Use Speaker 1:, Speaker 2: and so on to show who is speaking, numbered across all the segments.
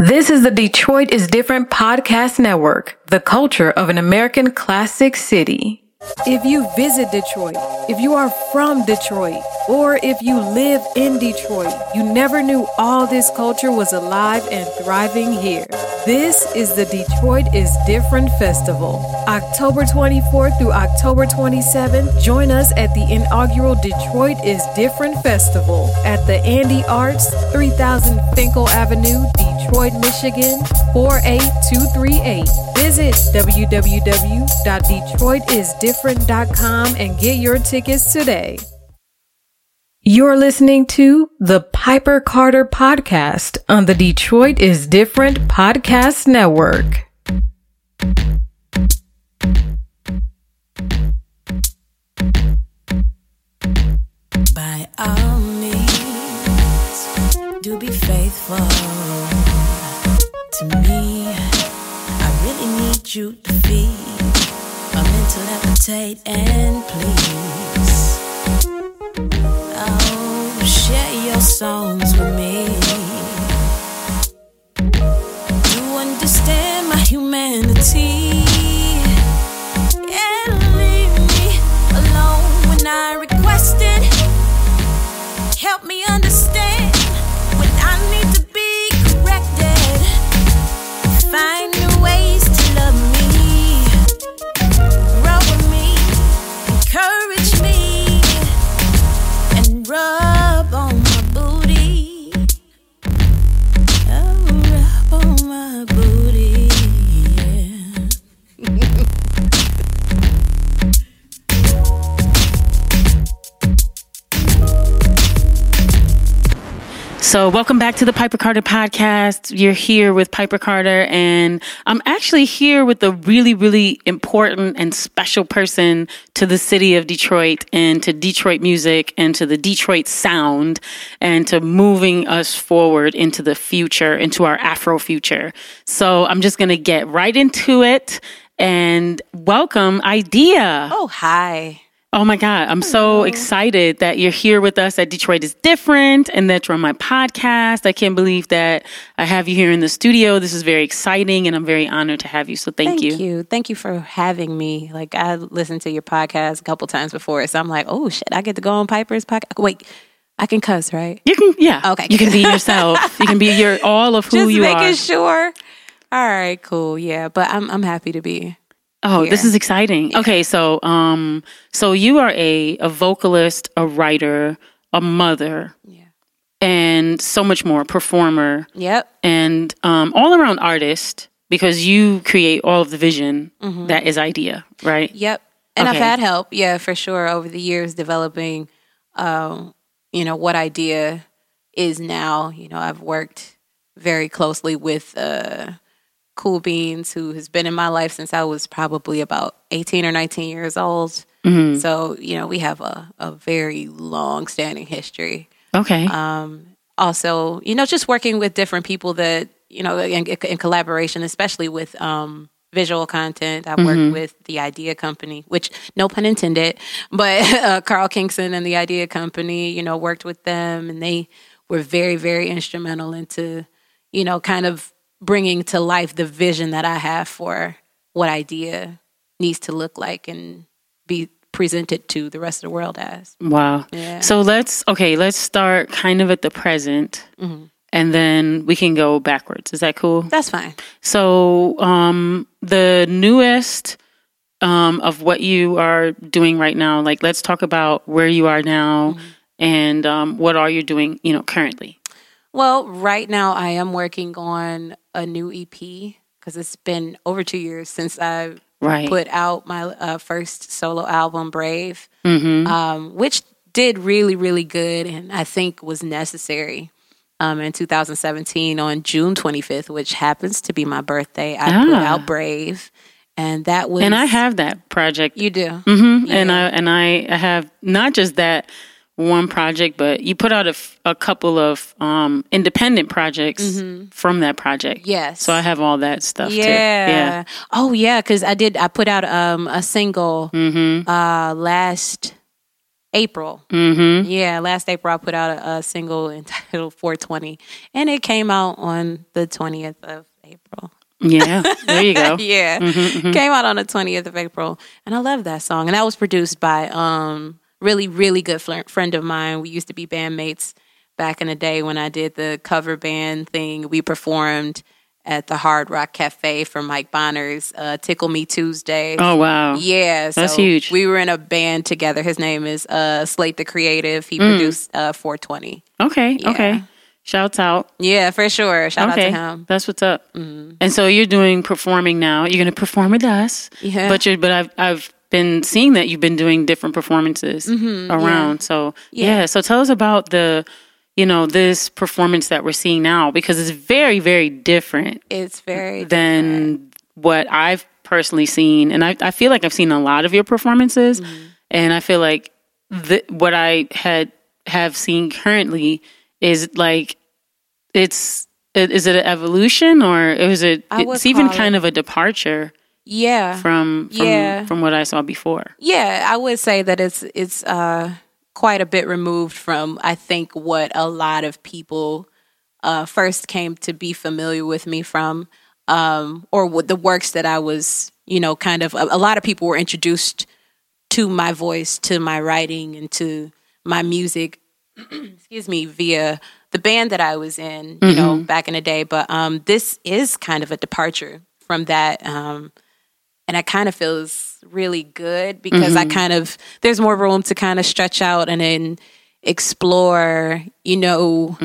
Speaker 1: This is the Detroit is Different podcast network, the culture of an American classic city. If you visit Detroit, if you are from Detroit, or if you live in Detroit, you never knew all this culture was alive and thriving here. This is the Detroit is Different Festival. October 24th through October 27th, join us at the inaugural Detroit is Different Festival at the Andy Arts, 3000 Fenkell Avenue, Detroit, Michigan, 48238. Visit www.detroitisdifferent.com and get your tickets today. You're listening to the Piper Carter podcast on the Detroit is Different podcast network.
Speaker 2: By all means, do be faithful to me. I really need you to feed my mental appetite and please. Songs with me. You understand my humanity.
Speaker 3: So, welcome back to the Piper Carter podcast. You're here with Piper Carter, and I'm actually here with a really, really important and special person to the city of Detroit and to Detroit music and to the Detroit sound and to moving us forward into the future, into our Afro future. So, I'm just going to get right into it and welcome Idea.
Speaker 2: Oh, hi.
Speaker 3: Oh my God. I'm so excited that you're here with us at Detroit is Different and that you're on my podcast. I can't believe that I have you here in the studio. This is very exciting and I'm very honored to have you. So thank, thank you.
Speaker 2: Thank you Thank you for having me. Like I listened to your podcast a couple times before, so I'm like, oh shit, I get to go on Piper's podcast. Wait, I can cuss, right?
Speaker 3: You can, yeah.
Speaker 2: Okay.
Speaker 3: You can be yourself. you can be your all of who
Speaker 2: Just
Speaker 3: you are.
Speaker 2: Just making sure. All right, cool. Yeah, but I'm I'm happy to be.
Speaker 3: Oh, this is exciting. Okay, so um, so you are a a vocalist, a writer, a mother,
Speaker 2: Yeah.
Speaker 3: and so much more, performer.
Speaker 2: Yep.
Speaker 3: and um, all around artist because you create all of the vision that is idea, right?
Speaker 2: Yep. And I've had help, yeah, for sure, over the years developing, um, you know, what idea is now. You know, I've worked very closely with uh, Cool Beans, who has been in my life since I was probably about 18 or 19 years old. So, you know, we have a, a very long standing history.
Speaker 3: Okay.
Speaker 2: Um, also, you know, just working with different people that, you know, in, in collaboration, especially with um, visual content. I worked with the Idea Company, which, no pun intended, but uh, Carl Kingston and the Idea Company, you know, worked with them and they were very, very instrumental into, you know, kind of bringing to life the vision that I have for what Idea needs to look like and be presented to the rest of the world as.
Speaker 3: wow.
Speaker 2: Yeah.
Speaker 3: So let's okay. Let's start kind of at the present, and then we can go backwards. Is that cool?
Speaker 2: That's fine.
Speaker 3: So um, the newest um, of what you are doing right now. Like, let's talk about where you are now and um, what are you doing. You know, currently.
Speaker 2: Well, right now I am working on a new EP because it's been over two years since I
Speaker 3: Right.
Speaker 2: put out my uh, first solo album, Brave,
Speaker 3: Mm-hmm.
Speaker 2: um, which did really, really good and I think was necessary. Um, in 2017, on June 25th, which happens to be my birthday, I put
Speaker 3: Ah.
Speaker 2: out Brave, and that was
Speaker 3: and I have that project.
Speaker 2: you do
Speaker 3: hmm And I and I have not just that one project, but you put out a, f- a couple of um, independent projects from that project.
Speaker 2: Yes.
Speaker 3: So I have all that stuff
Speaker 2: yeah.
Speaker 3: too. Yeah.
Speaker 2: Oh yeah, because I did. I put out um a single
Speaker 3: Mm-hmm.
Speaker 2: uh last April.
Speaker 3: Mm-hmm.
Speaker 2: Yeah, last April I put out a, a single entitled 420, and it came out on the 20th of April.
Speaker 3: Yeah, there you go.
Speaker 2: yeah,
Speaker 3: Mm-hmm,
Speaker 2: came out on the 20th of April, and I love that song. And that was produced by um really really good fl- friend of mine. We used to be bandmates back in the day when I did the cover band thing. We performed at the Hard Rock Cafe for Mike Bonner's uh, Tickle Me Tuesday.
Speaker 3: Oh wow.
Speaker 2: Yeah,
Speaker 3: That's
Speaker 2: so
Speaker 3: huge.
Speaker 2: We were in a band together. His name is uh, Slate the Creative.
Speaker 3: Mm.
Speaker 2: He produced uh, 420.
Speaker 3: Okay.
Speaker 2: Yeah.
Speaker 3: Okay. Shouts out.
Speaker 2: Yeah, for sure. Shout
Speaker 3: okay.
Speaker 2: out to him.
Speaker 3: That's what's up.
Speaker 2: Mm-hmm.
Speaker 3: And so you're doing performing now. You're going to perform with us.
Speaker 2: Yeah.
Speaker 3: But you're. but I've I've been seeing that you've been doing different performances around. So yeah.
Speaker 2: Mm-hmm. Yeah.
Speaker 3: So tell us about the you know this performance that we're seeing now because it's very very different
Speaker 2: It's very
Speaker 3: than what I've personally seen, and I, I feel like I've seen a lot of your performances, and I feel like the, what I had have seen currently is like it's is it an evolution or is it it's even kind
Speaker 2: it-
Speaker 3: of a departure
Speaker 2: yeah.
Speaker 3: from from
Speaker 2: Yeah.
Speaker 3: from what I saw before.
Speaker 2: Yeah, I would say that it's it's uh, quite a bit removed from I think what a lot of people uh, first came to be familiar with me from, um, or what the works that I was, you know, kind of. A, a lot of people were introduced to my voice, to my writing, and to my music. excuse me, via the band that I was in, you know, back in the day. But um, this is kind of a departure from that. Um, and it kind of feels really good because I kind of there's more room to kind of stretch out and then explore, you know,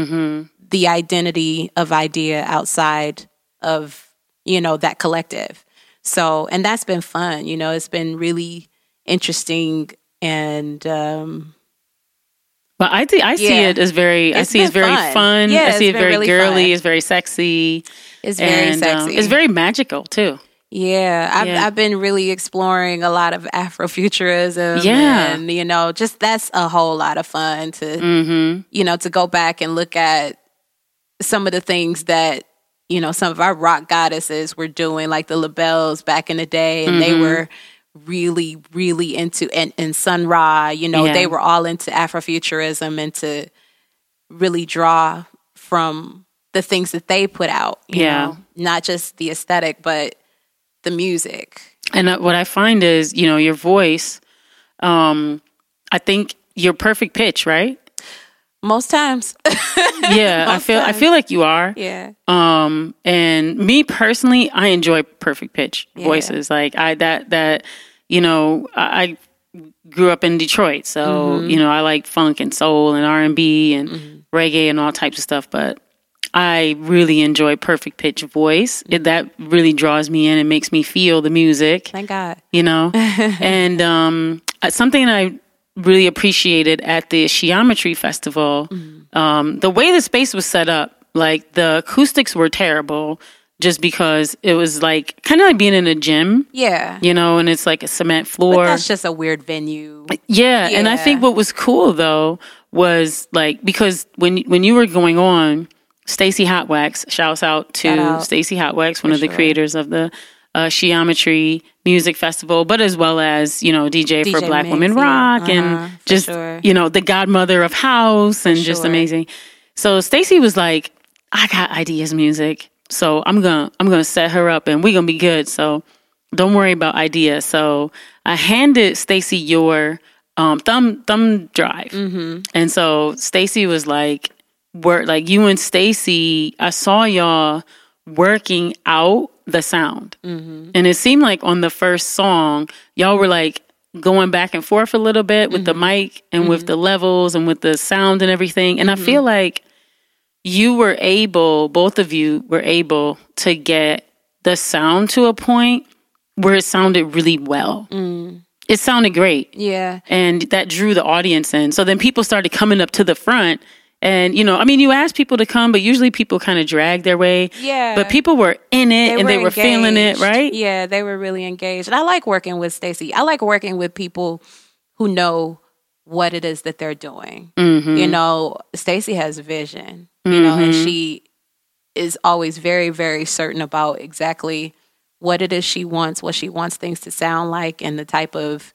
Speaker 2: the identity of idea outside of you know that collective. So, and that's been fun. You know, it's been really interesting and um
Speaker 3: But I think I see
Speaker 2: Yeah.
Speaker 3: it as very I see it's very
Speaker 2: fun.
Speaker 3: fun.
Speaker 2: Yeah,
Speaker 3: I see
Speaker 2: it's
Speaker 3: it very
Speaker 2: really
Speaker 3: girly.
Speaker 2: fun.
Speaker 3: It's very sexy.
Speaker 2: it's very
Speaker 3: and, um,
Speaker 2: sexy.
Speaker 3: it's very magical too.
Speaker 2: Yeah, I've,
Speaker 3: Yeah.
Speaker 2: I've been really exploring a lot of Afrofuturism.
Speaker 3: Yeah.
Speaker 2: and you know, just that's a whole lot of fun to
Speaker 3: Mm-hmm.
Speaker 2: you know to go back and look at some of the things that you know some of our rock goddesses were doing, like the Labelles back in the day, and
Speaker 3: Mm-hmm.
Speaker 2: they were really, really into and, and Sun Ra. You know,
Speaker 3: Yeah.
Speaker 2: they were all into Afrofuturism and to really draw from the things that they put out. You
Speaker 3: Yeah.
Speaker 2: know? not just the aesthetic, but the music.
Speaker 3: And uh, what I find is, you know, your voice. Um, I think you're perfect pitch, right?
Speaker 2: Most times,
Speaker 3: Yeah, I feel I feel like you are.
Speaker 2: yeah,
Speaker 3: Um, and me personally, I enjoy perfect pitch
Speaker 2: Yeah.
Speaker 3: voices. Like I that that you know I, I grew up in Detroit, so
Speaker 2: Mm-hmm.
Speaker 3: you know I like funk and soul and R and B and reggae and all types of stuff. But I really enjoy perfect pitch voice. It, that really draws me in. It makes me feel the music
Speaker 2: thank God.
Speaker 3: you know and um uh, something i really appreciated at the geometry festival um the way the space was set up like the acoustics were terrible just because it was like kind of like being in a gym
Speaker 2: Yeah,
Speaker 3: you know and it's like a cement
Speaker 2: but
Speaker 3: floor
Speaker 2: that's just a weird venue.
Speaker 3: yeah, and I think what was cool though was like because when when you were going on, Stacey Hotwaxx, shouts out to
Speaker 2: out.
Speaker 3: Stacey Hotwaxx, one of the
Speaker 2: sure.
Speaker 3: creators of the uh, Geometry Music Festival, but as well as you know DJ, for Black
Speaker 2: Mix,
Speaker 3: Women
Speaker 2: yeah.
Speaker 3: Rock
Speaker 2: Uh-huh,
Speaker 3: and just
Speaker 2: sure.
Speaker 3: you know the godmother of house and just
Speaker 2: sure.
Speaker 3: amazing. So Stacey was like, I got ideas music, so I'm gonna I'm gonna set her up and we're gonna be good. So don't worry about ideas. So I handed Stacey your um, thumb thumb drive,
Speaker 2: Mm-hmm.
Speaker 3: and so Stacey was like, "Work like you and Stacey. I saw y'all working out the sound,
Speaker 2: Mm-hmm.
Speaker 3: and it seemed like on the first song, y'all were like." Going back and forth a little bit with
Speaker 2: Mm-hmm.
Speaker 3: the mic and with the levels and with the sound and everything. And I feel like you were able, both of you were able to get the sound to a point where it sounded really well. It sounded great.
Speaker 2: Yeah,
Speaker 3: And that drew the audience in. So then people started coming up to the front. And, you know, I mean, you ask people to come, but usually people kind of drag their way.
Speaker 2: Yeah.
Speaker 3: But people were in it and they were feeling it, right?
Speaker 2: Yeah, they were really engaged. And I like working with Stacey. I like working with people who know what it is that they're doing.
Speaker 3: Mm-hmm.
Speaker 2: You know, Stacey has vision, you know, and she is always very, very certain about exactly what it is she wants, what she wants things to sound like, and the type of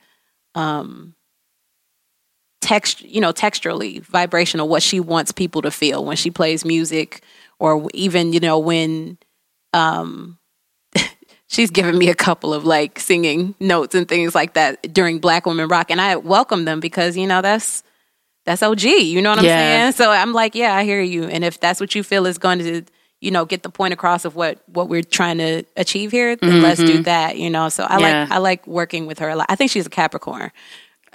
Speaker 2: um text, you know, texturally, vibrational, what she wants people to feel when she plays music, or even you know when um, she's given me a couple of like singing notes and things like that during Black Women Rock, and I welcome them because you know that's that's OG. You know what I'm
Speaker 3: Yeah.
Speaker 2: saying? So I'm like, yeah, I hear you, and if that's what you feel is going to you know get the point across of what what we're trying to achieve here then let's do that you know so i
Speaker 3: Mm-hmm. Yeah.
Speaker 2: like i like working with her a lot i think she's a capricorn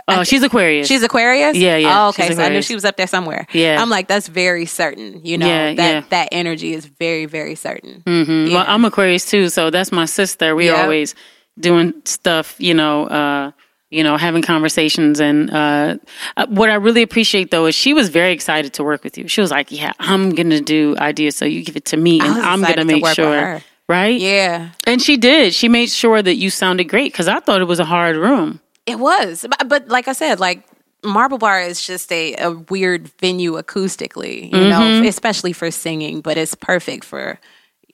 Speaker 3: Oh, she's Aquarius.
Speaker 2: She's Aquarius.
Speaker 3: Yeah, yeah,
Speaker 2: Oh, okay, so I knew she was up there somewhere.
Speaker 3: Yeah.
Speaker 2: I'm like, that's very certain. You know,
Speaker 3: Yeah,
Speaker 2: that
Speaker 3: yeah.
Speaker 2: that energy is very, very certain.
Speaker 3: Mhm. Well, I'm Aquarius too, so that's my sister. We
Speaker 2: Yeah.
Speaker 3: always doing stuff, you know, uh, you know, having conversations. And uh, uh, what I really appreciate though is she was very excited to work with you. She was like, "Yeah, I'm gonna do ideas, so you give it to me, and I'm gonna
Speaker 2: to
Speaker 3: make
Speaker 2: work
Speaker 3: sure." Right?
Speaker 2: Yeah,
Speaker 3: And she did. She made sure that you sounded great because I thought it was a hard room.
Speaker 2: It was. But, but like I said, like Marble Bar is just a, a weird venue acoustically, you
Speaker 3: Mm-hmm.
Speaker 2: know, especially for singing, but it's perfect for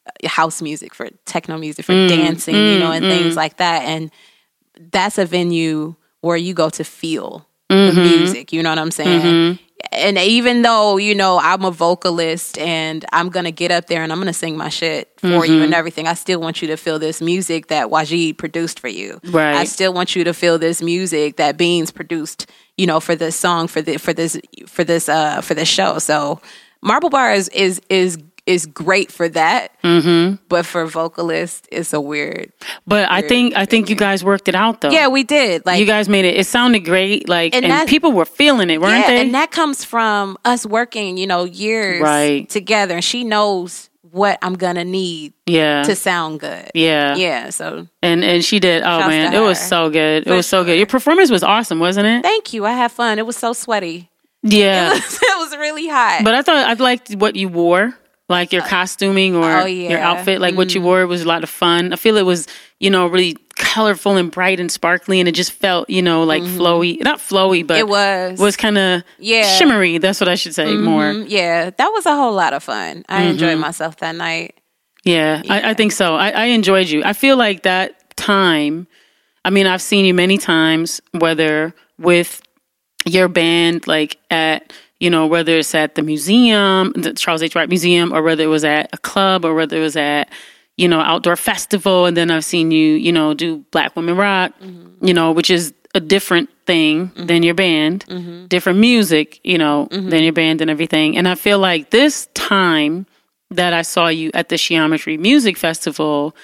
Speaker 2: uh, house music, for techno music, for
Speaker 3: Mm,
Speaker 2: dancing, you know, and things like that. And that's a venue where you go to feel
Speaker 3: Mm-hmm.
Speaker 2: the music, you know what I'm saying? And even though, you know, I'm a vocalist and I'm going to get up there and I'm going to sing my shit for
Speaker 3: Mm-hmm.
Speaker 2: you and everything, I still want you to feel this music that Wajid produced for you.
Speaker 3: Right.
Speaker 2: I still want you to feel this music that Beans produced, you know, for this song, for the for this for this uh for this show. So Marble Bar is is is is great for that. Mm-hmm. But for vocalist, it's a weird.
Speaker 3: But I think I think you guys worked it out though.
Speaker 2: Yeah, we did. Like
Speaker 3: you guys made it. It sounded great. Like
Speaker 2: And
Speaker 3: and,
Speaker 2: that-
Speaker 3: people were feeling it, weren't
Speaker 2: yeah,
Speaker 3: they?
Speaker 2: and that comes from us working, you know, years
Speaker 3: Right.
Speaker 2: together. And she knows what I'm gonna need
Speaker 3: yeah.
Speaker 2: to sound good.
Speaker 3: yeah.
Speaker 2: Yeah. So
Speaker 3: And and she did. Oh man, it was so good.
Speaker 2: For
Speaker 3: it was so good. Your performance was awesome, wasn't it?
Speaker 2: thank you. I had fun. It was so sweaty.
Speaker 3: Yeah.
Speaker 2: it was really hot.
Speaker 3: but I thought I liked what you wore, like your costuming or
Speaker 2: oh,
Speaker 3: your outfit. Like what you wore was a lot of fun. I feel it was, you know, really colorful and bright and sparkly, and it just felt, you know, like flowy. Not flowy, but
Speaker 2: Mm-hmm. it was
Speaker 3: was kind of
Speaker 2: Yeah.
Speaker 3: shimmery. That's what I should say more.
Speaker 2: Mm, yeah, that was a whole lot of fun. I enjoyed
Speaker 3: Mm-hmm.
Speaker 2: myself that night.
Speaker 3: Yeah, I, I think so. I, I enjoyed you. I feel like that time. I mean, I've seen you many times, whether with your band, like at you know, whether it's at the museum, the Charles H. Wright Museum, or whether it was at a club, or whether it was at you know outdoor festival, and then I've seen you, you know, do Black Women Rock, mm-hmm. you know, which is a different thing mm-hmm. than your band, mm-hmm. different music, you know, than your band and everything. And I feel like this time that I saw you at the Geometry Music Festival,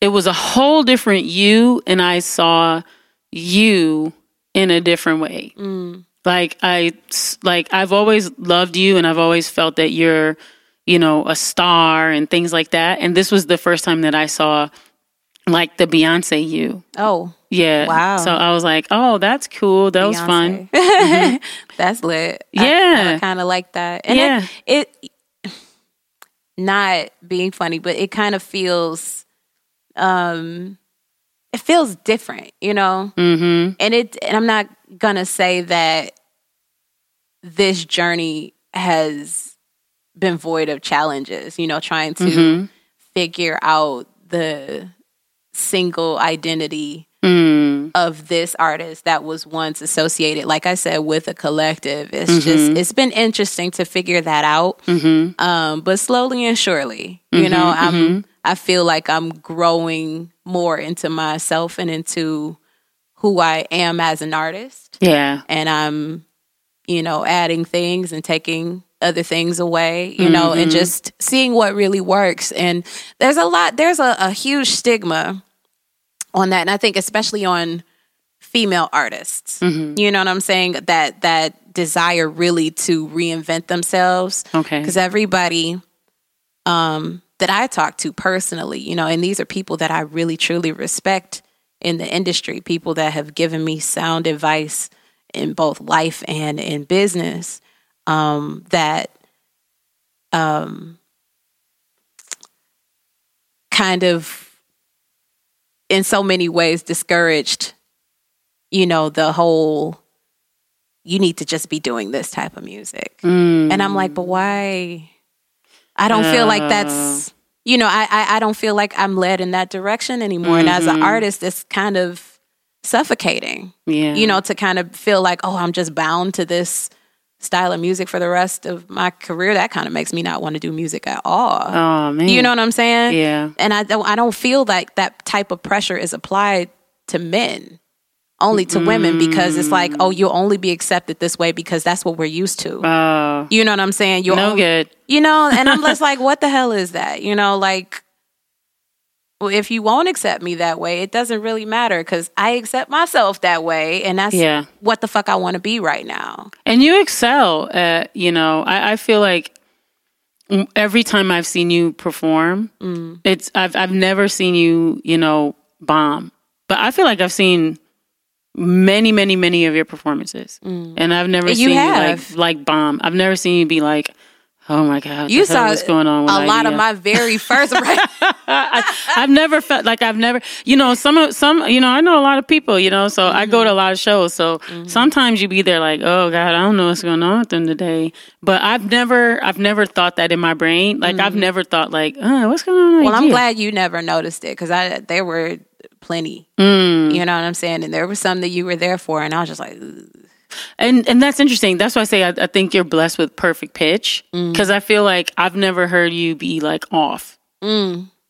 Speaker 3: it was a whole different you, and I saw you in a different way. Mm. Like I, like I've always loved you, and I've always felt that you're, you know, a star and things like that. And this was the first time that I saw, like the Beyonce you.
Speaker 2: Oh,
Speaker 3: Yeah.
Speaker 2: Wow.
Speaker 3: So I was like, oh, that's cool. That was fun.
Speaker 2: Beyonce. That's lit. I-
Speaker 3: Yeah.
Speaker 2: I, kind of like that. And
Speaker 3: Yeah.
Speaker 2: it, it, not being funny, but it kind of feels, um, it feels different, you know.
Speaker 3: Mm-hmm.
Speaker 2: and it and i'm not gonna say that this journey has been void of challenges you know trying to
Speaker 3: Mm-hmm.
Speaker 2: figure out the single identity
Speaker 3: Mm.
Speaker 2: of this artist that was once associated like i said with a collective it's
Speaker 3: Mm-hmm.
Speaker 2: just it's been interesting to figure that out um but slowly and surely you
Speaker 3: Mm-hmm,
Speaker 2: know i'm i feel like i'm growing more into myself and into who i am as an artist
Speaker 3: Yeah.
Speaker 2: and i'm you know adding things and taking other things away you know
Speaker 3: Mm-hmm.
Speaker 2: and just seeing what really works and there's a lot there's a, a huge stigma on that and i think especially on female artists
Speaker 3: Mm-hmm.
Speaker 2: you know what i'm saying that that desire really to reinvent themselves
Speaker 3: Okay.
Speaker 2: because everybody um that i talk to personally you know and these are people that i really truly respect in the industry people that have given me sound advice in both life and in business um that um kind of in so many ways discouraged you know the whole you need to just be doing this type of music.
Speaker 3: Mm.
Speaker 2: and i'm like but why? I don't feel like that's you know I, I i don't feel like i'm led in that direction anymore and as
Speaker 3: Mm-hmm.
Speaker 2: an artist it's kind of suffocating.
Speaker 3: Yeah.
Speaker 2: You know, to kind of feel like, oh, I'm just bound to this style of music for the rest of my career. That kind of makes me not want to do music at all.
Speaker 3: Oh man.
Speaker 2: You know what I'm saying?
Speaker 3: Yeah.
Speaker 2: And I don't I don't feel like that type of pressure is applied to men. Only to women because it's like, oh, you'll only be accepted this way because that's what we're used to.
Speaker 3: Oh.
Speaker 2: you know what I'm saying? You'll
Speaker 3: no
Speaker 2: only-
Speaker 3: good.
Speaker 2: you know, and I'm just like, what the hell is that? You know, like, well, if you won't accept me that way, it doesn't really matter because I accept myself that way, and that's
Speaker 3: Yeah.
Speaker 2: what the fuck I want to be right now.
Speaker 3: And you excel at, you know, I, I feel like mm, every time I've seen you perform,
Speaker 2: Mm.
Speaker 3: it's I've I've never seen you, you know, bomb. But I feel like I've seen many, many, many of your performances. And I've never
Speaker 2: You
Speaker 3: seen
Speaker 2: have.
Speaker 3: you like like bomb. I've never seen you be like, Oh my God.
Speaker 2: You saw
Speaker 3: what's going on with
Speaker 2: a lot of my very first.
Speaker 3: I've never felt like I've never, you know, some of some, you know, I know a lot of people, you know, so I
Speaker 2: Mm-hmm.
Speaker 3: go to a lot of shows. So sometimes you be there like, oh God, I don't know what's going on with them today. But I've never, I've never thought that in my brain. Like I've never thought like, oh, what's going on?
Speaker 2: Mm-hmm. well, I'm glad you never noticed it because I there were plenty.
Speaker 3: Mm.
Speaker 2: You know what I'm saying? And there was some that you were there for, and I was just like, "Ugh."
Speaker 3: And and that's interesting. That's why I say I, I think you're blessed with perfect pitch
Speaker 2: Mm.
Speaker 3: because I feel like I've never heard you be like off.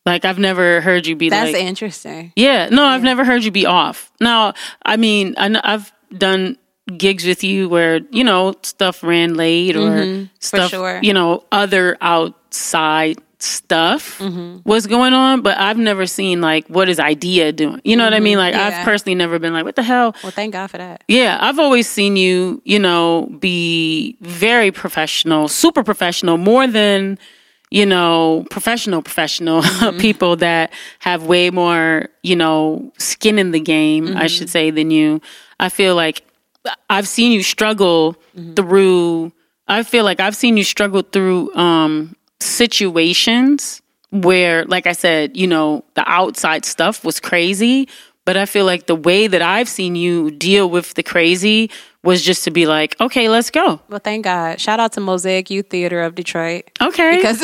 Speaker 3: Like I've never heard you be
Speaker 2: Mm. that's
Speaker 3: like
Speaker 2: interesting.
Speaker 3: Yeah, no, I've never heard you be off. Now, I mean, I I've done gigs with you where you know stuff ran late or stuff,
Speaker 2: sure.
Speaker 3: you know, other outside stuff
Speaker 2: Mm-hmm.
Speaker 3: was going on, but I've never seen like what is idea doing. You know what I mean? Like
Speaker 2: Yeah.
Speaker 3: I've personally never been like, what the hell?
Speaker 2: Well, thank God for that.
Speaker 3: Yeah, I've always seen you, you know, be very professional, super professional, more than, you know, professional, professional people that have way more, you know, skin in the game, I should say, than you. I feel like I've seen you struggle through, I feel like I've seen you struggle through um, situations where, like I said, you know, the outside stuff was crazy. But I feel like the way that I've seen you deal with the crazy was just to be like, okay, let's go.
Speaker 2: Well, thank God. Shout out to Mosaic Youth Theater of Detroit.
Speaker 3: Okay.
Speaker 2: because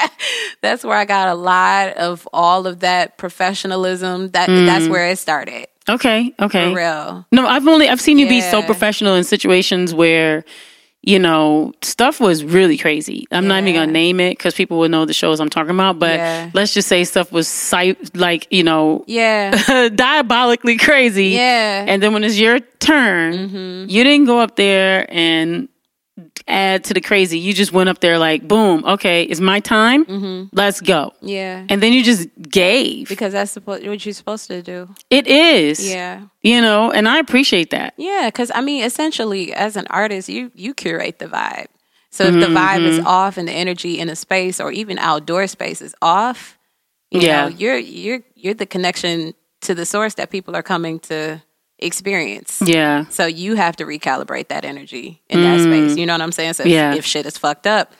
Speaker 2: that's where I got a lot of all of that professionalism. That mm. that's where it started.
Speaker 3: okay. Okay.
Speaker 2: For real.
Speaker 3: No, I've only I've seen you be so professional in situations where you know stuff was really crazy. I'm not even gonna name it because people will know the shows I'm talking about. But
Speaker 2: Yeah.
Speaker 3: let's just say stuff was like you know
Speaker 2: Yeah.
Speaker 3: diabolically crazy.
Speaker 2: Yeah. Mm-hmm.
Speaker 3: And then when it's your turn, you didn't go up there and add to the crazy. You just went up there like, boom, okay, it's my time. Mm-hmm. Let's go.
Speaker 2: Yeah.
Speaker 3: And then you just gave.
Speaker 2: Because that's what you're supposed to do.
Speaker 3: It is.
Speaker 2: Yeah.
Speaker 3: You know, and I appreciate that.
Speaker 2: Yeah, because I mean, essentially, as an artist, you you curate the vibe. So if the mm-hmm, vibe is mm-hmm. off and the energy in a space or even outdoor space is off, you
Speaker 3: Yeah.
Speaker 2: know, you're you're you're the connection to the source that people are coming to experience.
Speaker 3: Yeah.
Speaker 2: So you have to recalibrate that energy in that mm. space. You know what I'm saying? So if,
Speaker 3: Yeah.
Speaker 2: if shit is fucked up,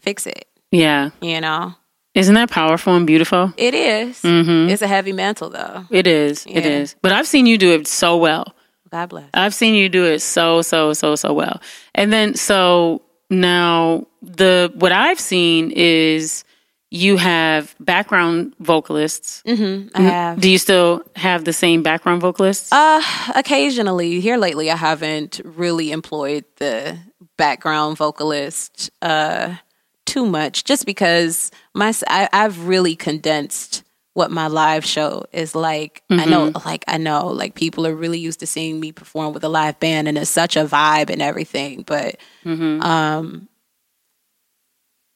Speaker 2: fix it.
Speaker 3: Yeah.
Speaker 2: You know,
Speaker 3: Isn't that powerful and beautiful?
Speaker 2: it is. Mm-hmm. It's a heavy mantle, though.
Speaker 3: It is. It
Speaker 2: Yeah.
Speaker 3: is. But I've seen you do it so well.
Speaker 2: God bless.
Speaker 3: I've seen you do it so so so so well. And then so now the what I've seen is you have background vocalists.
Speaker 2: I have.
Speaker 3: Do you still have the same background vocalists?
Speaker 2: Uh, occasionally. Here lately, I haven't really employed the background vocalist uh, too much, just because my I, have really condensed what my live show is like. I know, like I know, like people are really used to seeing me perform with a live band, and it's such a vibe and everything. But um,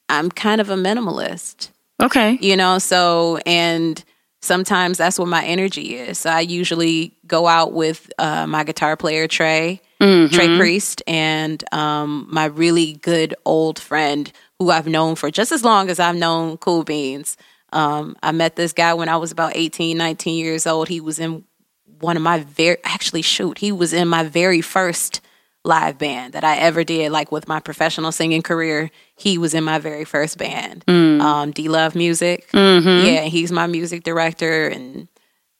Speaker 2: I'm kind of a minimalist.
Speaker 3: Okay.
Speaker 2: you know so and sometimes that's what my energy is. So i usually go out with uh, my guitar player trey trey priest and um, my really good old friend who i've known for just as long as i've known cool beans. Um, i met this guy when i was about 18 19 years old. He was in one of my very actually shoot he was in my very first live band that I ever did, like with my professional singing career. He was in my very first band, um, D Love Music. Yeah, he's my music director and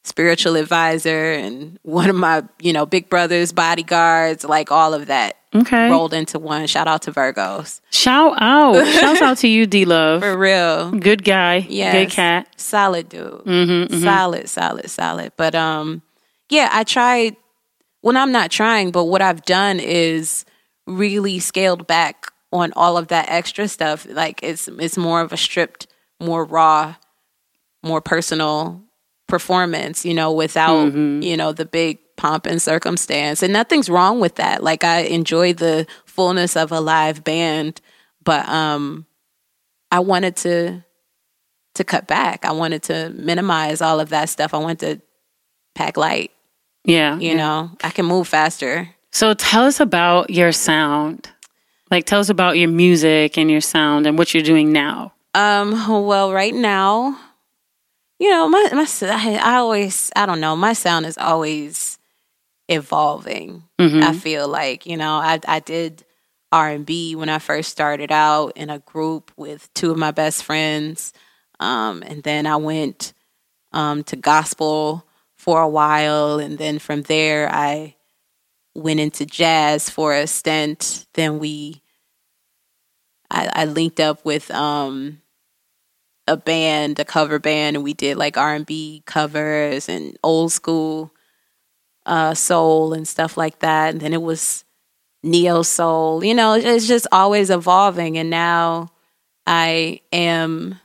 Speaker 2: spiritual advisor, and one of my you know big brothers, bodyguards, like all of that
Speaker 3: Okay.
Speaker 2: rolled into one. Shout out to Virgos
Speaker 3: Shout out. Shouts out to you, D Love.
Speaker 2: for real.
Speaker 3: Good guy.
Speaker 2: Yeah.
Speaker 3: Good cat.
Speaker 2: Solid dude. Solid, solid, solid. But um, yeah, I tried. Well, I'm not trying, but what I've done is really scaled back on all of that extra stuff. Like it's it's more of a stripped, more raw, more personal performance, you know, without, mm-hmm. you know, the big pomp and circumstance. And nothing's wrong with that. Like I enjoy the fullness of a live band, but um I wanted to to cut back. I wanted to minimize all of that stuff. I wanted to pack light.
Speaker 3: Yeah.
Speaker 2: You yeah. know, I can move faster.
Speaker 3: So tell us about your sound. Like tell us about your music and your sound and what you're doing now.
Speaker 2: Um well, right now, you know, my my I always I don't know, my sound is always evolving. Mm-hmm. I feel like, you know, I I did R&B when I first started out in a group with two of my best friends. Um, and then I went um, to gospel for a while. And then from there, I went into jazz for a stint. Then we, I, I linked up with um, a band, a cover band, and we did like R&B covers and old school uh, soul and stuff like that. And then it was neo soul. You know, it's just always evolving. And now I am,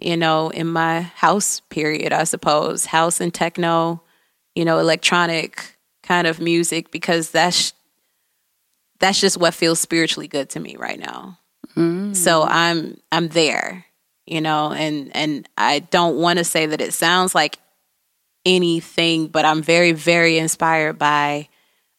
Speaker 2: you know, in my house period, I suppose, house and techno, you know, electronic kind of music because that's that's just what feels spiritually good to me right now. Mm. So I'm I'm there, you know, and and I don't want to say that it sounds like anything, but I'm very very inspired by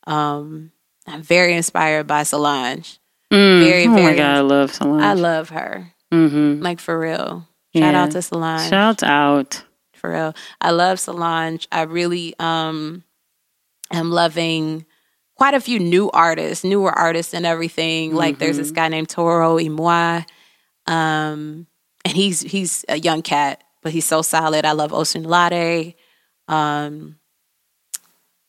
Speaker 2: um I'm very inspired by Solange.
Speaker 3: Mm. Very, oh very. my god, I love Solange.
Speaker 2: I love her. Mm-hmm. Like for real. Shout yeah. out to Solange.
Speaker 3: Shout out
Speaker 2: for real. I love Solange. I really um am loving quite a few new artists, newer artists and everything. Mm-hmm. Like there's this mm-hmm. guy named Toro y Moi. Um and he's he's a young cat, but he's so solid. I love Osunlade. Um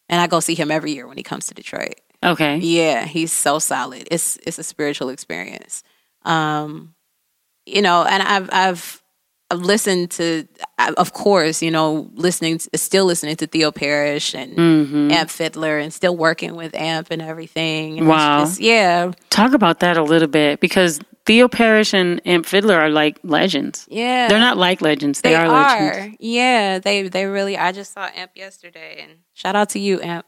Speaker 2: and I go see him every year when he comes to Detroit.
Speaker 3: Okay.
Speaker 2: Yeah, he's so solid. It's it's a spiritual experience. Um, you know, and I've I've I've listened to, of course, you know, listening, still listening to Theo Parrish and mm-hmm. Amp Fiddler, and still working with Amp and everything. And
Speaker 3: wow,
Speaker 2: just, yeah.
Speaker 3: Talk about that a little bit because Theo Parrish and Amp Fiddler are like legends.
Speaker 2: Yeah,
Speaker 3: they're not like legends; they, they are, are, legends.
Speaker 2: Yeah, they they really. I just saw Amp yesterday, and shout out to you, Amp.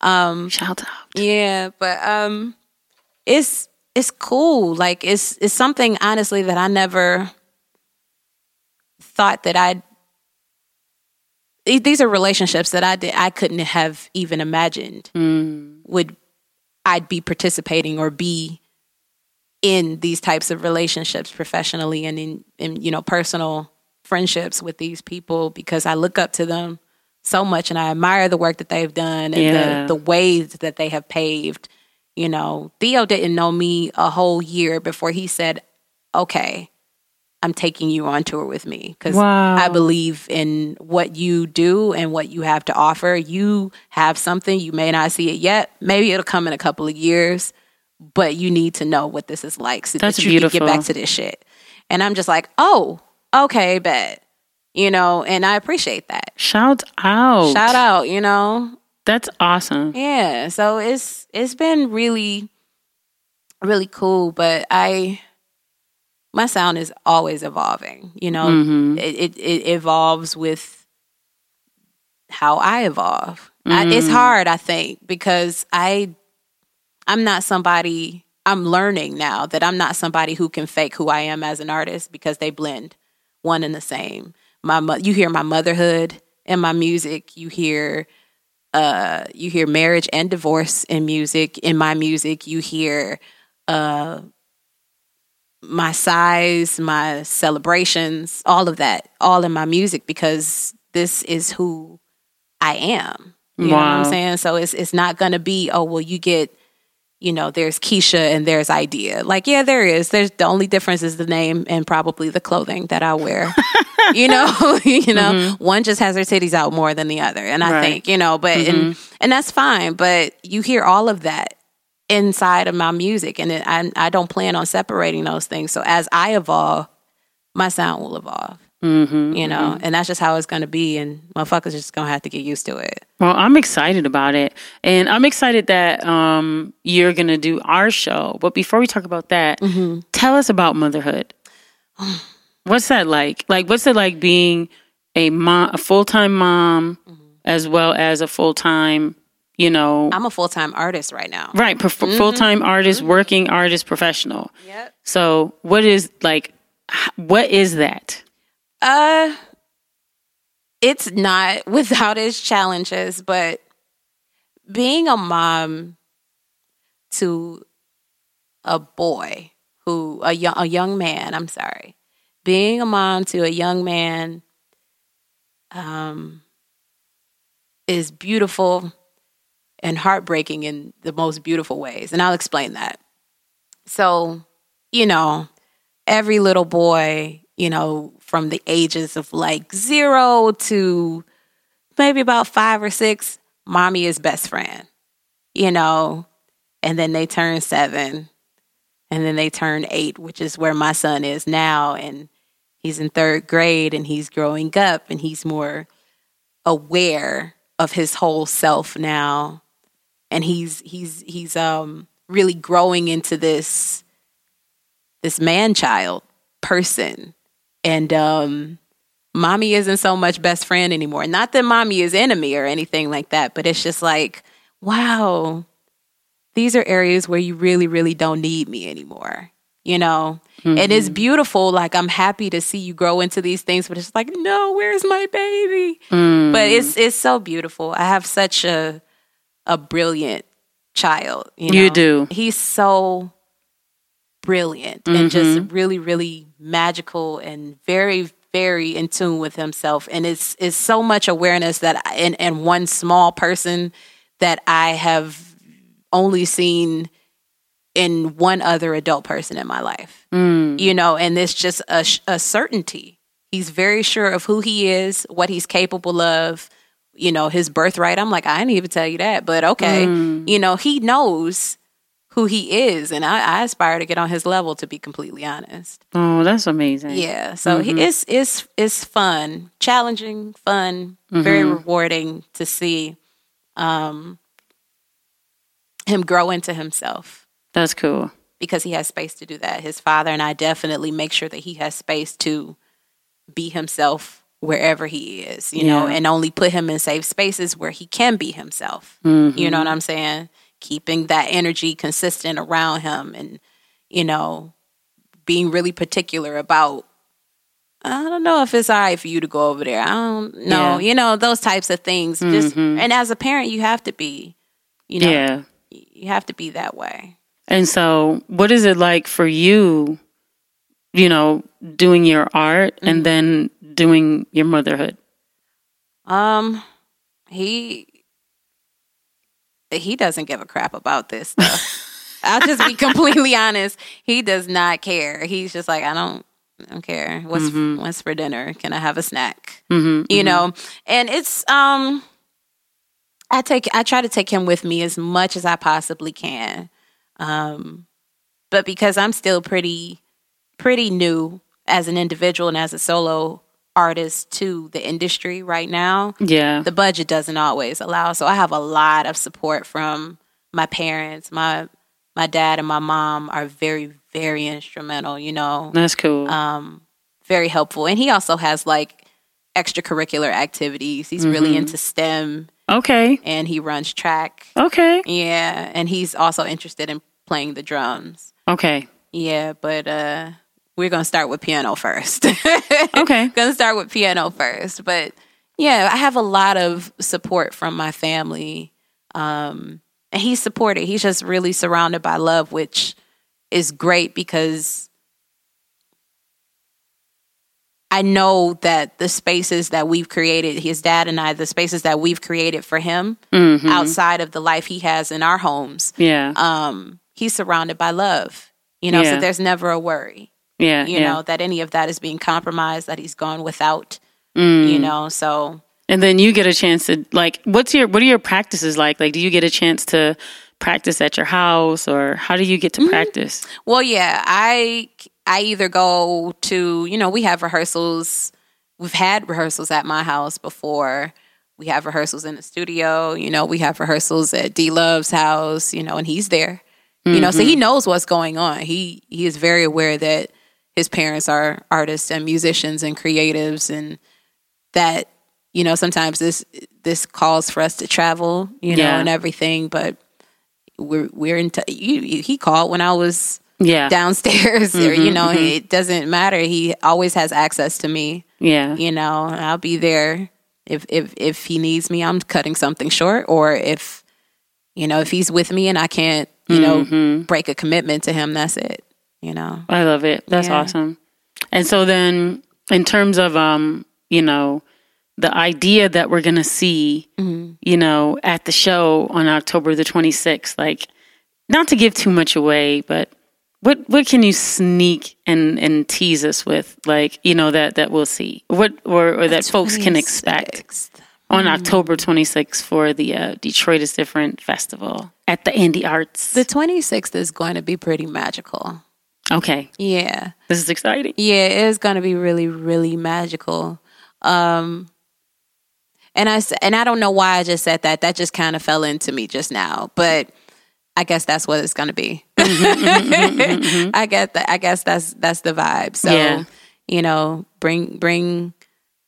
Speaker 3: Um, Shout out.
Speaker 2: Yeah, but um, it's it's cool. Like it's it's something honestly that I never thought that I'd. These are relationships that I did I couldn't have even imagined mm. would I'd be participating or be in these types of relationships professionally and in, in you know personal friendships with these people because I look up to them so much and I admire the work that they've done and yeah. the, the ways that they have paved. You know, Theo didn't know me a whole year before he said, okay, I'm taking you on tour with me because wow. I believe in what you do and what you have to offer. You have something, you may not see it yet. Maybe it'll come in a couple of years, but you need to know what this is like so
Speaker 3: That's
Speaker 2: that you
Speaker 3: beautiful.
Speaker 2: can get back to this shit. And I'm just like, oh, okay, bet you know, and I appreciate that.
Speaker 3: Shout out.
Speaker 2: Shout out, you know.
Speaker 3: That's awesome.
Speaker 2: Yeah. So it's it's been really really cool, but I my sound is always evolving, you know. Mm-hmm. It, it, it evolves with how I evolve. Mm-hmm. I, it's mm. hard, I think, because I I'm not somebody I'm learning now that I'm not somebody who can fake who I am as an artist because they blend one and the same my you hear my motherhood in my music. You hear uh you hear marriage and divorce in music. In my music, you hear uh my size, my celebrations, all of that, all in my music because this is who I am. You wow. know what I'm saying? So it's it's not gonna be, oh well you get you know, there's Keisha and there's Idea. Like, yeah, there is. There's the only difference is the name and probably the clothing that I wear. you know, you know, mm-hmm. one just has her titties out more than the other. And I right. think, you know, but mm-hmm. and and that's fine. But you hear all of that inside of my music, and it, I I don't plan on separating those things. So as I evolve, my sound will evolve. Mm-hmm, you know, mm-hmm. and that's just how it's going to be. And motherfuckers just going to have to get used to it.
Speaker 3: Well, I'm excited about it. And I'm excited that um, you're going to do our show. But before we talk about that, mm-hmm. tell us about motherhood. what's that like? Like, what's it like being a mom, a full time mom, mm-hmm. as well as a full time you know
Speaker 2: i'm a full-time artist right now.
Speaker 3: Right prof- mm-hmm. full-time artist mm-hmm. working artist professional.
Speaker 2: Yep.
Speaker 3: So what is like what is that?
Speaker 2: Uh it's not without its challenges but being a mom to a boy who a young a young man i'm sorry. Being a mom to a young man um is beautiful and heartbreaking in the most beautiful ways. And I'll explain that. So, you know, every little boy, you know, from the ages of like zero to maybe about five or six, mommy is best friend, you know, and then they turn seven and then they turn eight, which is where my son is now. And he's in third grade and he's growing up and he's more aware of his whole self now and he's he's he's um really growing into this this man child person. And um mommy isn't so much best friend anymore. Not that mommy is enemy or anything like that but it's just like wow these are areas where you really really don't need me anymore you know? Mm-hmm. and it's beautiful like i'm happy to see you grow into these things but it's like no where's my baby? Mm. but it's it's so beautiful. I have such a a brilliant child. You, know?
Speaker 3: you do.
Speaker 2: He's so brilliant mm-hmm. and just mm-hmm. really, really magical and very, very in tune with himself. And it's it's so much awareness that I, in in one small person that I have only seen in one other adult person in my life. Mm. You know, and it's just a, a certainty. He's very sure of who he is, what he's capable of, you know, his birthright. I'm like, I didn't even tell you that, but okay. Mm. You know, he knows who he is, and I, I, aspire to get on his level. To be completely honest.
Speaker 3: Oh, that's amazing.
Speaker 2: Yeah. So mm-hmm. it's it's it's fun, challenging, fun, mm-hmm. very rewarding to see um, him grow into himself.
Speaker 3: That's cool
Speaker 2: because he has space to do that. His father and I definitely make sure that he has space to be himself wherever he is, you yeah. know, and only put him in safe spaces where he can be himself. Mm-hmm. You know what I'm saying? Keeping that energy consistent around him and, you know, being really particular about I don't know if it's all right for you to go over there. I don't know. Yeah. You know, those types of things. Mm-hmm. Just and as a parent you have to be, you know, yeah. you have to be that way.
Speaker 3: And so what is it like for you, you know, doing your art mm-hmm. and then doing your motherhood?
Speaker 2: Um, he he doesn't give a crap about this stuff. I'll just be completely honest. He does not care. He's just like, I don't, I don't care. What's mm-hmm. what's for dinner? Can I have a snack? Mm-hmm, you mm-hmm. know, and it's um, I take I try to take him with me as much as I possibly can. Um, but because I'm still pretty pretty new as an individual and as a solo artist to the industry right now.
Speaker 3: Yeah.
Speaker 2: The budget doesn't always allow. So I have a lot of support from my parents. My my dad and my mom are very, very instrumental, you know.
Speaker 3: That's cool.
Speaker 2: Um, very helpful. And he also has like extracurricular activities. He's mm-hmm. really into STEM.
Speaker 3: Okay.
Speaker 2: And he runs track.
Speaker 3: Okay.
Speaker 2: Yeah. And he's also interested in playing the drums.
Speaker 3: Okay.
Speaker 2: Yeah, but uh we're gonna start with piano first.
Speaker 3: okay.
Speaker 2: gonna start with piano first. But yeah, I have a lot of support from my family. Um, and he's supported. He's just really surrounded by love, which is great because I know that the spaces that we've created, his dad and I, the spaces that we've created for him mm-hmm. outside of the life he has in our homes.
Speaker 3: Yeah.
Speaker 2: Um, he's surrounded by love. You know, yeah. so there's never a worry.
Speaker 3: Yeah.
Speaker 2: You
Speaker 3: yeah.
Speaker 2: know, that any of that is being compromised, that he's gone without, mm. you know, so.
Speaker 3: And then you get a chance to, like, what's your, what are your practices like? Like, do you get a chance to practice at your house or how do you get to mm-hmm. practice?
Speaker 2: Well, yeah, I, I either go to, you know, we have rehearsals we've had rehearsals at my house before. We have rehearsals in the studio. You know, we have rehearsals at D Love's house. You know, and he's there. You know, so he knows what's going on. He he is very aware that his parents are artists and musicians and creatives, and that you know sometimes this this calls for us to travel. You know,
Speaker 3: Yeah.
Speaker 2: and everything, but we're we're in. T- you, he called when I was
Speaker 3: Yeah.
Speaker 2: downstairs or you mm-hmm, know mm-hmm. it doesn't matter he always has access to me
Speaker 3: Yeah.
Speaker 2: you know i'll be there if if if he needs me i'm cutting something short or if you know if he's with me and i can't you know mm-hmm. break a commitment to him that's it you know
Speaker 3: I love it. That's
Speaker 2: Yeah.
Speaker 3: awesome. And so then in terms of um, you know, the idea that we're gonna see,
Speaker 2: Mm-hmm.
Speaker 3: you know, at the show on October the twenty sixth, like not to give too much away, but what what can you sneak and and tease us with, like you know that that we'll see, what or or that folks can expect
Speaker 2: 26th.
Speaker 3: on October twenty sixth for the uh, Detroit is Different festival at the Andy Arts.
Speaker 2: the 26th is going to be pretty magical
Speaker 3: okay,
Speaker 2: yeah
Speaker 3: this is exciting.
Speaker 2: Yeah, it is going to be really, really magical. Um, and I and I don't know why I just said that. That just kind of fell into me just now, but I guess that's what it's going to be. I get that. I guess that's that's the vibe. So
Speaker 3: Yeah.
Speaker 2: you know, bring bring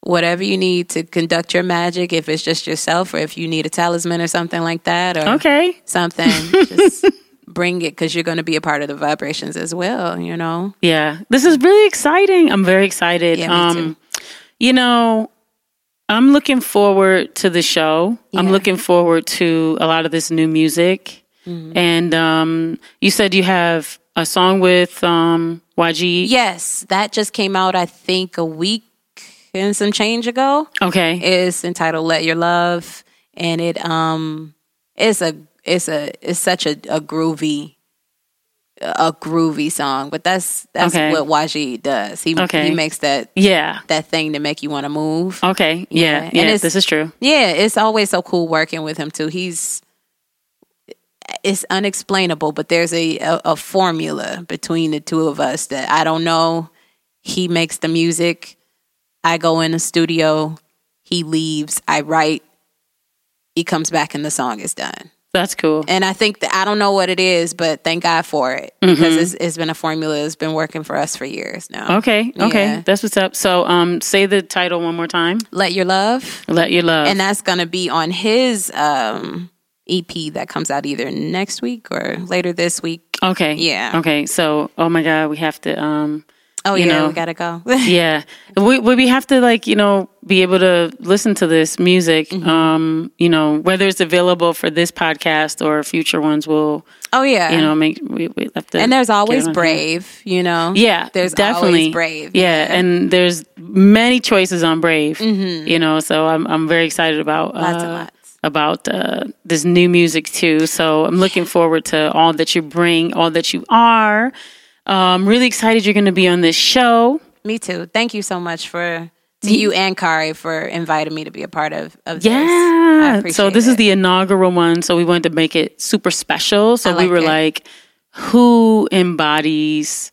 Speaker 2: whatever you need to conduct your magic. If it's just yourself, or if you need a talisman or something like that, or
Speaker 3: Okay.
Speaker 2: something, just bring it because you're going to be a part of the vibrations as well. You know.
Speaker 3: Yeah, this is really exciting. I'm very excited.
Speaker 2: Yeah, me too.
Speaker 3: You know, I'm looking forward to the show. I'm looking forward to a lot of this new music.
Speaker 2: Mm-hmm.
Speaker 3: And um, you said you have a song with um, YG.
Speaker 2: Yes, that just came out. I think a week and some change ago.
Speaker 3: Okay.
Speaker 2: It's entitled "Let Your Love," and it um it's a it's a it's such a, a groovy a groovy song. But that's that's
Speaker 3: Okay.
Speaker 2: what YG does. He
Speaker 3: Okay.
Speaker 2: he makes that
Speaker 3: yeah.
Speaker 2: that thing to make you want to move.
Speaker 3: Okay. Yeah.
Speaker 2: Yeah,
Speaker 3: Yeah.
Speaker 2: and
Speaker 3: this is true.
Speaker 2: Yeah, it's always so cool working with him too. He's it's unexplainable, but there's a, a a formula between the two of us that I don't know. He makes the music. I go in the studio. He leaves. I write. He comes back and the song is done.
Speaker 3: That's cool.
Speaker 2: And I think that I don't know what it is, but thank God for it
Speaker 3: Mm-hmm.
Speaker 2: because it's, it's been a formula that's been working for us for years now.
Speaker 3: Okay. Okay.
Speaker 2: Yeah.
Speaker 3: That's what's up. So, um, say the title one more time.
Speaker 2: Let your love.
Speaker 3: Let your love.
Speaker 2: and that's going to be on his um, EP that comes out either next week or later this week.
Speaker 3: okay.
Speaker 2: Yeah.
Speaker 3: Okay. So, oh my God, we have to. Um,
Speaker 2: Oh yeah,
Speaker 3: know.
Speaker 2: we gotta go.
Speaker 3: yeah we, we we have to like you know be able to listen to this music
Speaker 2: Mm-hmm.
Speaker 3: um you know whether it's available for this podcast or future ones will
Speaker 2: oh yeah,
Speaker 3: you know make we, we have to
Speaker 2: and there's always brave. You know.
Speaker 3: yeah
Speaker 2: there's
Speaker 3: definitely
Speaker 2: always brave.
Speaker 3: yeah, and there's many choices on brave you know so i'm i'm very excited about
Speaker 2: Mm-hmm. Lots and
Speaker 3: uh,
Speaker 2: lots.
Speaker 3: about uh, this new music too. So I'm looking forward to all that you bring, all that you are. I'm really excited you're going to be on this show.
Speaker 2: Me too. Thank you so much for to you and Kari for inviting me to be a part of of this.
Speaker 3: Yeah. So this is the inaugural one. So we wanted to make it super special. So
Speaker 2: I
Speaker 3: we were
Speaker 2: it.
Speaker 3: like, who embodies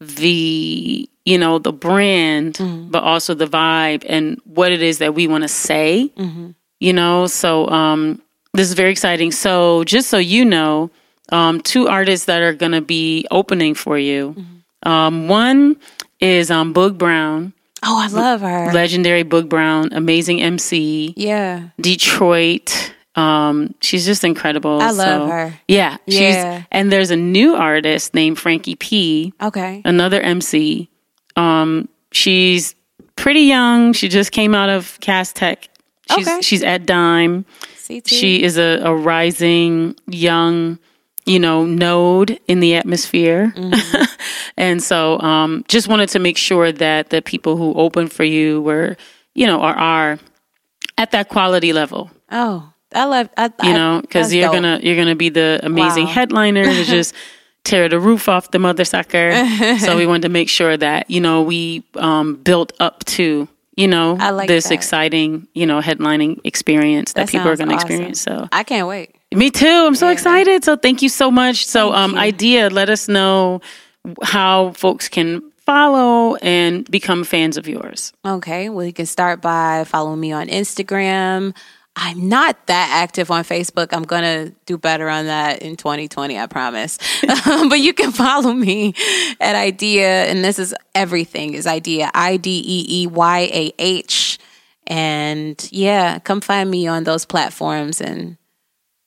Speaker 3: the, you know, the brand,
Speaker 2: Mm-hmm.
Speaker 3: but also the vibe and what it is that we want to say,
Speaker 2: Mm-hmm.
Speaker 3: you know? So um, this is very exciting. So just so you know, um, two artists that are going to be opening for you.
Speaker 2: Mm-hmm.
Speaker 3: Um, one is um, Boog Brown,
Speaker 2: Oh, I love her.
Speaker 3: legendary Boog Brown, amazing MC.
Speaker 2: yeah.
Speaker 3: Detroit. Um, she's just incredible.
Speaker 2: I love
Speaker 3: So,
Speaker 2: her.
Speaker 3: Yeah, she's
Speaker 2: Yeah.
Speaker 3: and there's a new artist named Frankie P,
Speaker 2: Okay.
Speaker 3: another MC. Um, she's pretty young. She just came out of Cass Tech. She's
Speaker 2: Okay.
Speaker 3: she's at Dime.
Speaker 2: CT.
Speaker 3: She is a, a rising young, you know, node in the atmosphere.
Speaker 2: Mm-hmm.
Speaker 3: and so um just wanted to make sure that the people who open for you were, you know, are are at that quality level
Speaker 2: oh, I love. I,
Speaker 3: you know, because you're gonna you're gonna be the amazing
Speaker 2: Wow.
Speaker 3: headliner to just tear the roof off the mother sucker. so we wanted to make sure that you know we um, built up to you know
Speaker 2: I like
Speaker 3: this
Speaker 2: that.
Speaker 3: exciting you know headlining experience that,
Speaker 2: That
Speaker 3: people are gonna
Speaker 2: awesome.
Speaker 3: experience. So
Speaker 2: I can't wait.
Speaker 3: Me too. I'm so excited. So thank you so much. So um, Ideeyah, let us know how folks can follow and become fans of yours?
Speaker 2: Okay, well, you can start by following me on Instagram. I'm not that active on Facebook. I'm going to do better on that in 2020, I promise. but you can follow me at Ideeyah, and this is everything is Ideeyah, I D E E Y A H. And yeah, come find me on those platforms and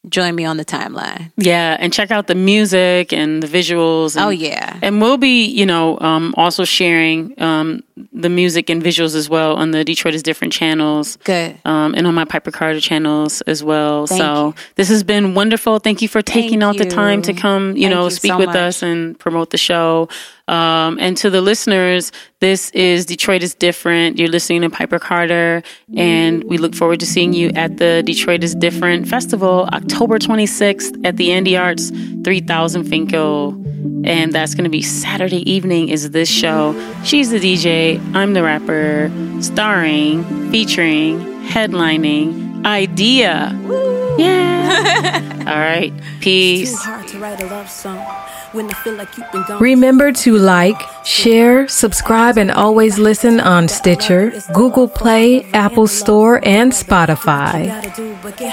Speaker 2: join me on the timeline.
Speaker 3: Yeah, and check out the music and the visuals. And,
Speaker 2: oh yeah,
Speaker 3: and we'll be, you know, um, also sharing um, the music and visuals as well on the Detroit is Different channels.
Speaker 2: Good.
Speaker 3: Um, and on my Piper Carter channels as well.
Speaker 2: Thank
Speaker 3: so
Speaker 2: you.
Speaker 3: this has been wonderful. Thank you for taking
Speaker 2: Thank
Speaker 3: out the time to come, you
Speaker 2: Thank
Speaker 3: know,
Speaker 2: you
Speaker 3: speak
Speaker 2: so
Speaker 3: with
Speaker 2: much.
Speaker 3: us and promote the show. Um, and to the listeners, this is Detroit is Different. You're listening to Piper Carter, and we look forward to seeing you at the Detroit is Different Festival, October 26th at the Andy Arts 3000 Fenkell. And that's going to be Saturday evening, is this show. She's the DJ, I'm the rapper, starring, featuring, headlining, Ideeyah. Yeah. All right. Peace.
Speaker 4: Too hard to write a love song when I feel like you've been gone.
Speaker 1: Remember to like, share, subscribe, and always listen on Stitcher, Google Play, Apple Store, and Spotify.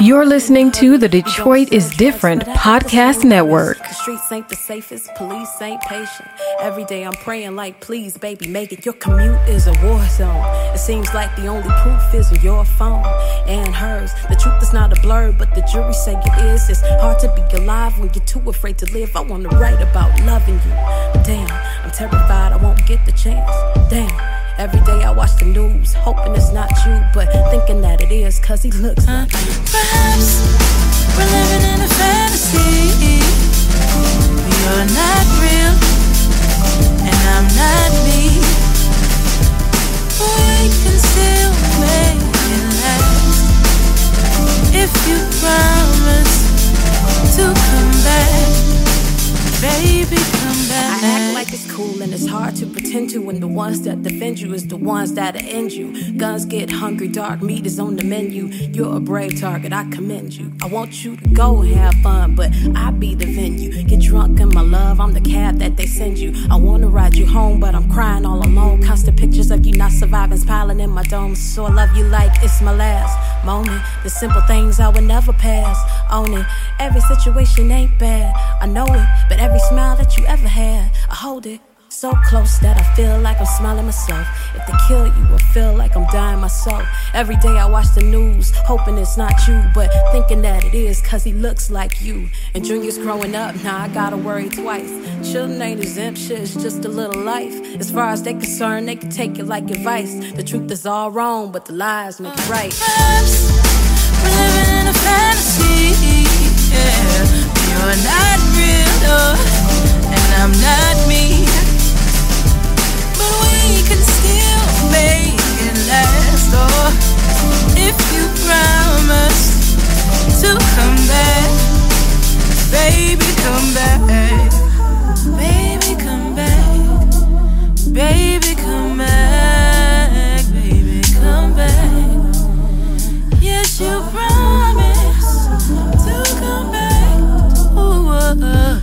Speaker 1: You're listening to the Detroit is Different podcast network.
Speaker 4: The streets ain't the safest, police ain't patient. Every day I'm praying like, please, baby, make it. Your commute is a war zone. It seems like the only proof is your phone and hers. The truth is not a blur, but the jury say it is. It's hard to be alive when you're too afraid to live. I wanna write about loving you. Damn, I'm terrified I won't get the chance. Damn. Every day I watch the news, hoping it's not you, but thinking that it is, cause he looks like you.
Speaker 5: Perhaps we're living in a fantasy. You're not real, and I'm not me. We can still make it last if you promise to come back, baby. Come back.
Speaker 4: I act like it's cool and it's hard to pretend to when the ones that defend you is the ones that end you. Guns get hungry, dark meat is on the menu. You're a brave target, I commend you. I want you to go have fun, but I be the venue. Get drunk in my love, I'm the cab that they send you. I wanna ride you home, but I'm crying all alone. Constant pictures of you not surviving's piling in my dome. So I love you like it's my last moment. The simple things I would never pass. Own it. Every situation ain't bad. I know it, but every smile that you ever had, I hold it. So close that I feel like I'm smiling myself. If they kill you, I feel like I'm dying myself. Every day I watch the news, hoping it's not you, but thinking that it is, cause he looks like you. And Junior's growing up, now I gotta worry twice. Children ain't exempt, shit, it's just a little life. As far as they concerned, they can take it like advice. The truth is all wrong, but the lies make it right.
Speaker 5: We're living in a fantasy. Yeah, you're not real, and I'm not me. Can still make it last. Oh, if you promise to come back, baby, come back, baby, come back, baby, come back, baby, come back. Yes, you promise to come back. Uh,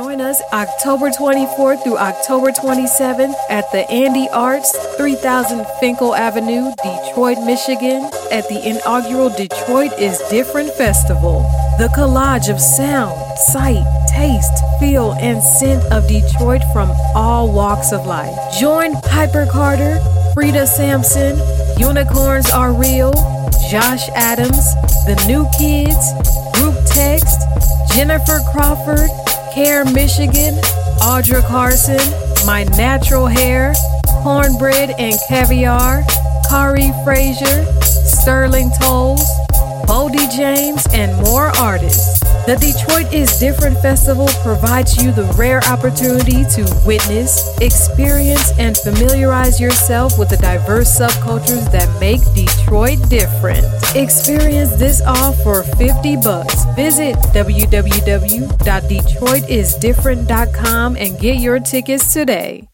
Speaker 1: Join us October 24th through October 27th at the Andy Arts, 3000 Fenkell Avenue, Detroit, Michigan, at the inaugural Detroit is Different Festival. The collage of sound, sight, taste, feel, and scent of Detroit from all walks of life. Join Piper Carter, Frida Sampson, Unicorns Are Real, Josh Adams, The New Kids, Group Text, Jennifer Crawford, Care Michigan, Audra Carson, My Natural Hair, Cornbread and Caviar, Kari Frazier, Sterling Tolls, Bodie James, and more artists. The Detroit is Different Festival provides you the rare opportunity to witness, experience, and familiarize yourself with the diverse subcultures that make Detroit different. Experience this all for 50 bucks. Visit www.detroitisdifferent.com and get your tickets today.